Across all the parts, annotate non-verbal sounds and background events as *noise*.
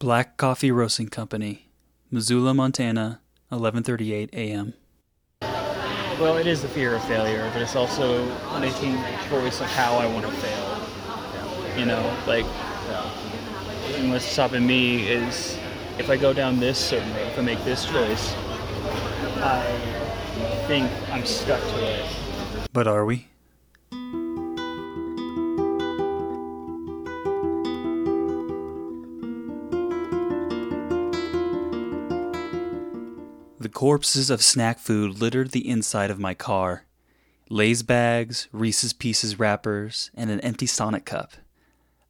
Black Coffee Roasting Company, Missoula, Montana, 11:38 a.m. Well, it is the fear of failure, but it's also making choice of how I want to fail. You know, like, and what's stopping me is if I go down this certain road, if I make this choice, I think I'm stuck to it. But are we? Corpses of snack food littered the inside of my car. Lay's bags, Reese's Pieces wrappers, and an empty Sonic cup.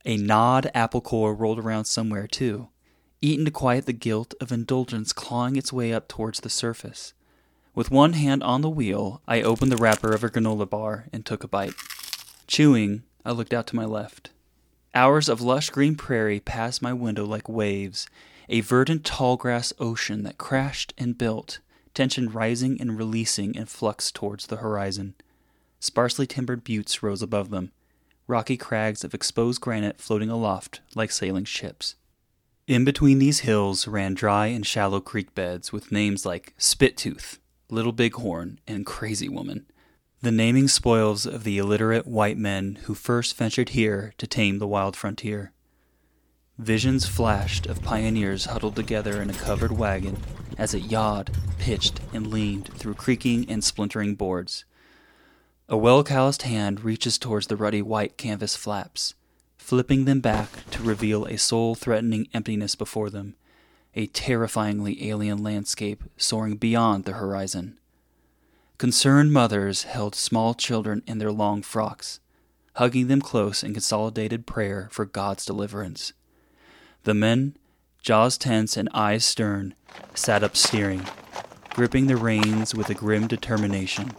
A gnawed apple core rolled around somewhere, too, eaten to quiet the guilt of indulgence clawing its way up towards the surface. With one hand on the wheel, I opened the wrapper of a granola bar and took a bite. Chewing, I looked out to my left. Hours of lush green prairie passed my window like waves, a verdant tall grass ocean that crashed and built, tension rising and releasing in flux towards the horizon. Sparsely timbered buttes rose above them, rocky crags of exposed granite floating aloft like sailing ships. In between these hills ran dry and shallow creek beds with names like Spittooth, Little Bighorn, and Crazy Woman. The naming spoils of the illiterate white men who first ventured here to tame the wild frontier. Visions flashed of pioneers huddled together in a covered wagon as it yawed, pitched, and leaned through creaking and splintering boards. A well calloused hand reaches towards the ruddy white canvas flaps, flipping them back to reveal a soul threatening emptiness before them, a terrifyingly alien landscape soaring beyond the horizon. Concerned mothers held small children in their long frocks, hugging them close in consolidated prayer for God's deliverance. The men, jaws tense and eyes stern, sat up steering, gripping the reins with a grim determination,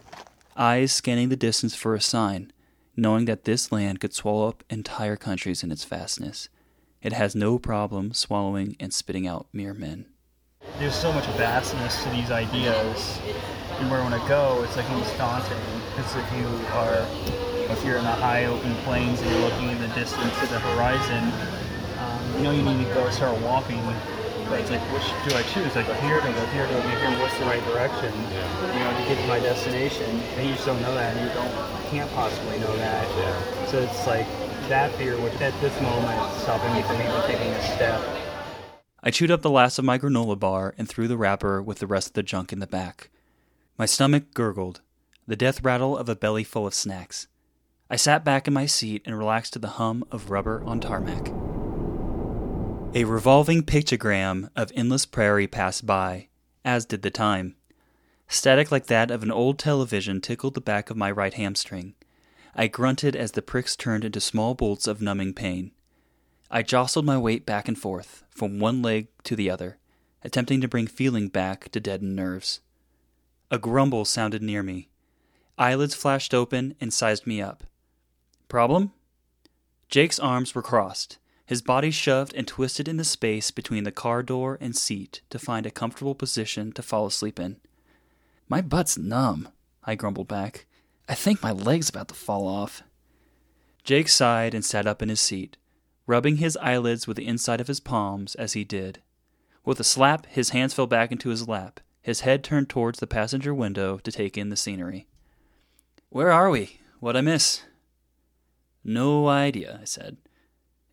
eyes scanning the distance for a sign, knowing that this land could swallow up entire countries in its vastness. It has no problem swallowing and spitting out mere men. There's so much vastness to these ideas, and where I want to go, it's like almost daunting. It's if you are, if you're in the high open plains and you're looking in the distance to the horizon, you know you need to go start walking. But it's like, which do I choose? Like, go here, do I go here, do I go here? What's the right direction? You know, to get to my destination. And you just don't know that, and you don't, can't possibly know that. So it's like that fear, which at this moment is stopping me from even taking a step. I chewed up the last of my granola bar and threw the wrapper with the rest of the junk in the back. My stomach gurgled, the death rattle of a belly full of snacks. I sat back in my seat and relaxed to the hum of rubber on tarmac. A revolving pictogram of endless prairie passed by, as did the time. Static like that of an old television tickled the back of my right hamstring. I grunted as the pricks turned into small bolts of numbing pain. I jostled my weight back and forth, from one leg to the other, attempting to bring feeling back to deadened nerves. A grumble sounded near me. Eyelids flashed open and sized me up. Problem? Jake's arms were crossed, his body shoved and twisted in the space between the car door and seat to find a comfortable position to fall asleep in. My butt's numb, I grumbled back. I think my leg's about to fall off. Jake sighed and sat up in his seat, rubbing his eyelids with the inside of his palms as he did. With a slap, his hands fell back into his lap, his head turned towards the passenger window to take in the scenery. Where are we? What'd I miss? No idea, I said.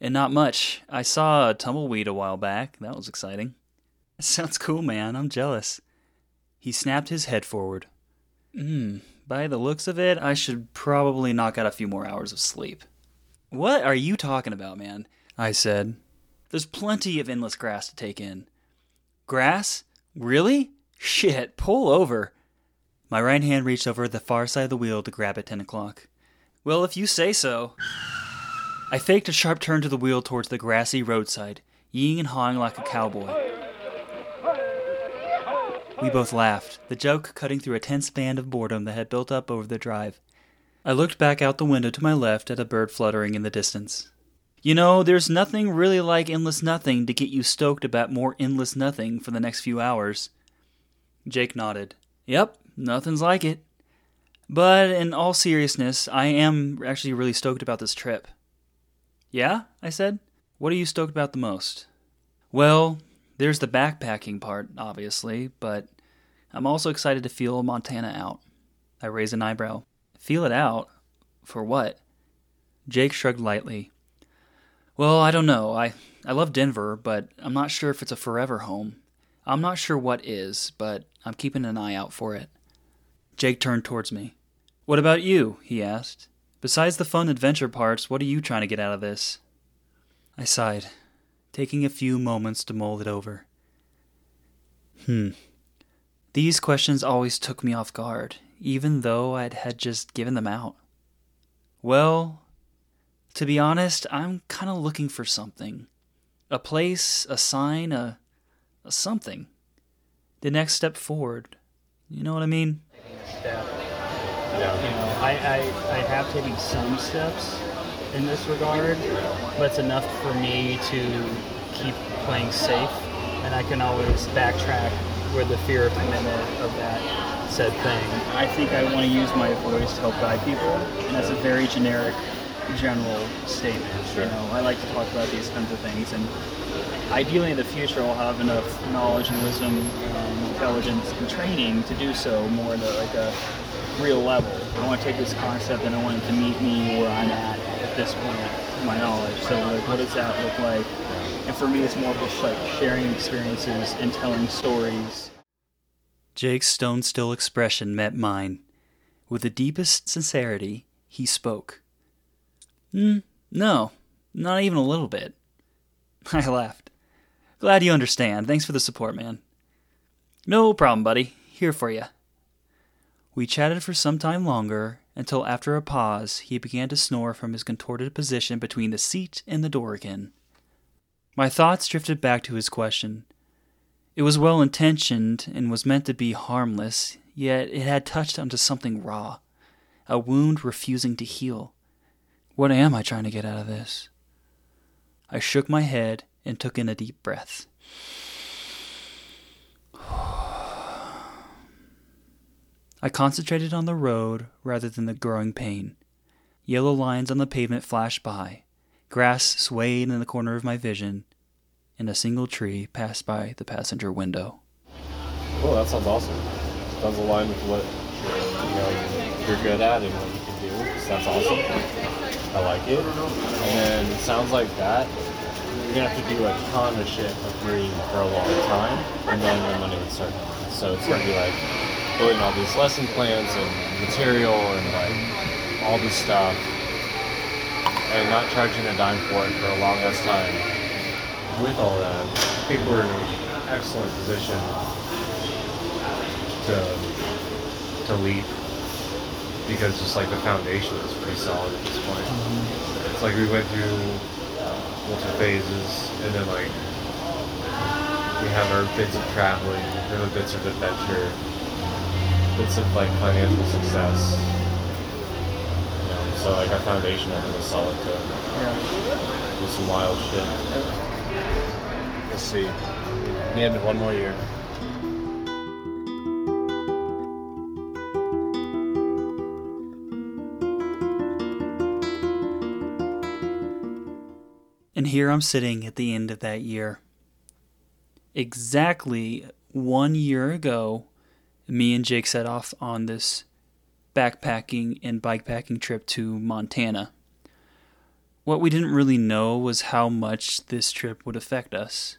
And not much. I saw a tumbleweed a while back. That was exciting. *laughs* Sounds cool, man. I'm jealous. He snapped his head forward. Hmm, by the looks of it, I should probably knock out a few more hours of sleep. What are you talking about, man? I said. There's plenty of endless grass to take in. Grass? Really? Shit, pull over. My right hand reached over the far side of the wheel to grab at 10 o'clock. Well, if you say so. I faked a sharp turn to the wheel towards the grassy roadside, yeeing and hawing like a cowboy. We both laughed, the joke cutting through a tense band of boredom that had built up over the drive. I looked back out the window to my left at a bird fluttering in the distance. You know, there's nothing really like endless nothing to get you stoked about more endless nothing for the next few hours. Jake nodded. Yep, nothing's like it. But in all seriousness, I am actually really stoked about this trip. Yeah? I said. What are you stoked about the most? Well, there's the backpacking part, obviously, but I'm also excited to feel Montana out. I raise an eyebrow. Feel it out? For what? Jake shrugged lightly. Well, I don't know. I, I love Denver, but I'm not sure if it's a forever home. I'm not sure what is, but I'm keeping an eye out for it. Jake turned towards me. What about you? he asked. Besides the fun adventure parts, what are you trying to get out of this? I sighed, taking a few moments to mull it over. Hmm. These questions always took me off guard, even though I had just given them out. Well, to be honest, I'm kind of looking for something. A place, a sign, a, a something. The next step forward. You know what I mean? Step. You know, I, I, I have taken some steps in this regard, but it's enough for me to keep playing safe, and I can always backtrack where the fear of commitment of that said thing. I think I want to use my voice to help guide people, and that's a very generic, general statement. You know, I like to talk about these kinds of things, and ideally in the future I'll have enough knowledge and wisdom, um, intelligence, and training to do so more at a, like a real level. I want to take this concept and I want it to meet me where I'm at at this point in my knowledge. So like, what does that look like? And for me, it's more just like sharing experiences and telling stories. Jake's stone still expression met mine. With the deepest sincerity, he spoke. Mm, no, not even a little bit. *laughs* I laughed. Glad you understand. Thanks for the support, man. No problem, buddy. Here for you. We chatted for some time longer until, after a pause, he began to snore from his contorted position between the seat and the door again. My thoughts drifted back to his question. It was well intentioned and was meant to be harmless, yet it had touched onto something raw, a wound refusing to heal. What am I trying to get out of this? I shook my head and took in a deep breath. I concentrated on the road rather than the growing pain. Yellow lines on the pavement flashed by. Grass swayed in the corner of my vision, and a single tree passed by the passenger window. Oh, that sounds awesome. Does align with what you know you're good at and what you can do. So that's awesome. I like it. And then it sounds like that. You're gonna have to do a ton of shit with green for a long time, and then the money would start. So it's gonna be like building all these lesson plans and material and like all this stuff, and not charging a dime for it for a long ass time. With all that, I think we're in an excellent position to to lead because just like the foundation is pretty solid at this point. Mm-hmm. It's like we went through uh, multiple phases, and then like we have our bits of traveling, we have bits of adventure, bits of like financial success. You know, so like our foundation I think is solid to Yeah. do some wild shit. Let's see. The end of one more year. And here I'm sitting at the end of that year. Exactly one year ago, me and Jake set off on this backpacking and bikepacking trip to Montana. What we didn't really know was how much this trip would affect us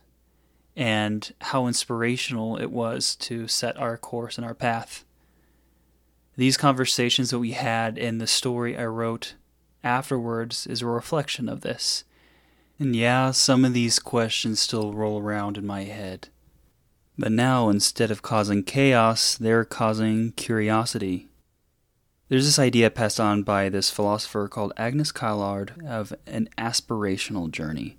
and how inspirational it was to set our course and our path. These conversations that we had and the story I wrote afterwards is a reflection of this. And yeah, some of these questions still roll around in my head. But now, instead of causing chaos, they're causing curiosity. There's this idea passed on by this philosopher called Agnes Callard of an aspirational journey.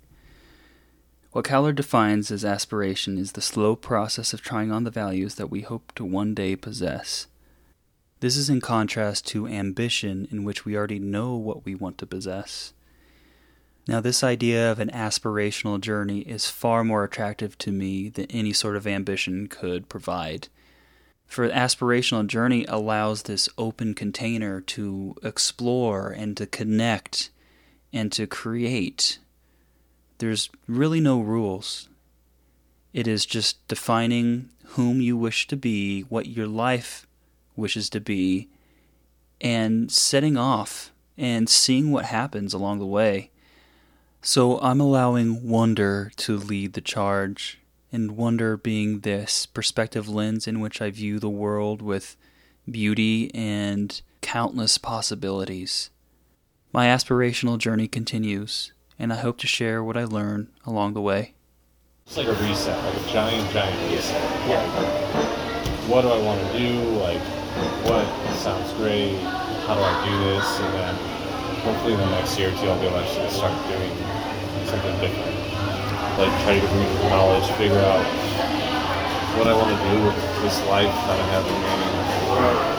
What Callard defines as aspiration is the slow process of trying on the values that we hope to one day possess. This is in contrast to ambition, in which we already know what we want to possess. Now, this idea of an aspirational journey is far more attractive to me than any sort of ambition could provide. For aspirational journey allows this open container to explore and to connect and to create. There's really no rules. It is just defining whom you wish to be, what your life wishes to be, and setting off and seeing what happens along the way. So I'm allowing wonder to lead the charge, and wonder being this perspective lens in which I view the world with beauty and countless possibilities. My aspirational journey continues, and I hope to share what I learn along the way. It's like a reset, like a giant, giant reset. Like, what do I want to do? Like, what sounds great? How do I do this? And then hopefully in the next year or two, I'll be able to start doing something different. Like, try to get more knowledge, figure out what I want to do with this life that I have remaining.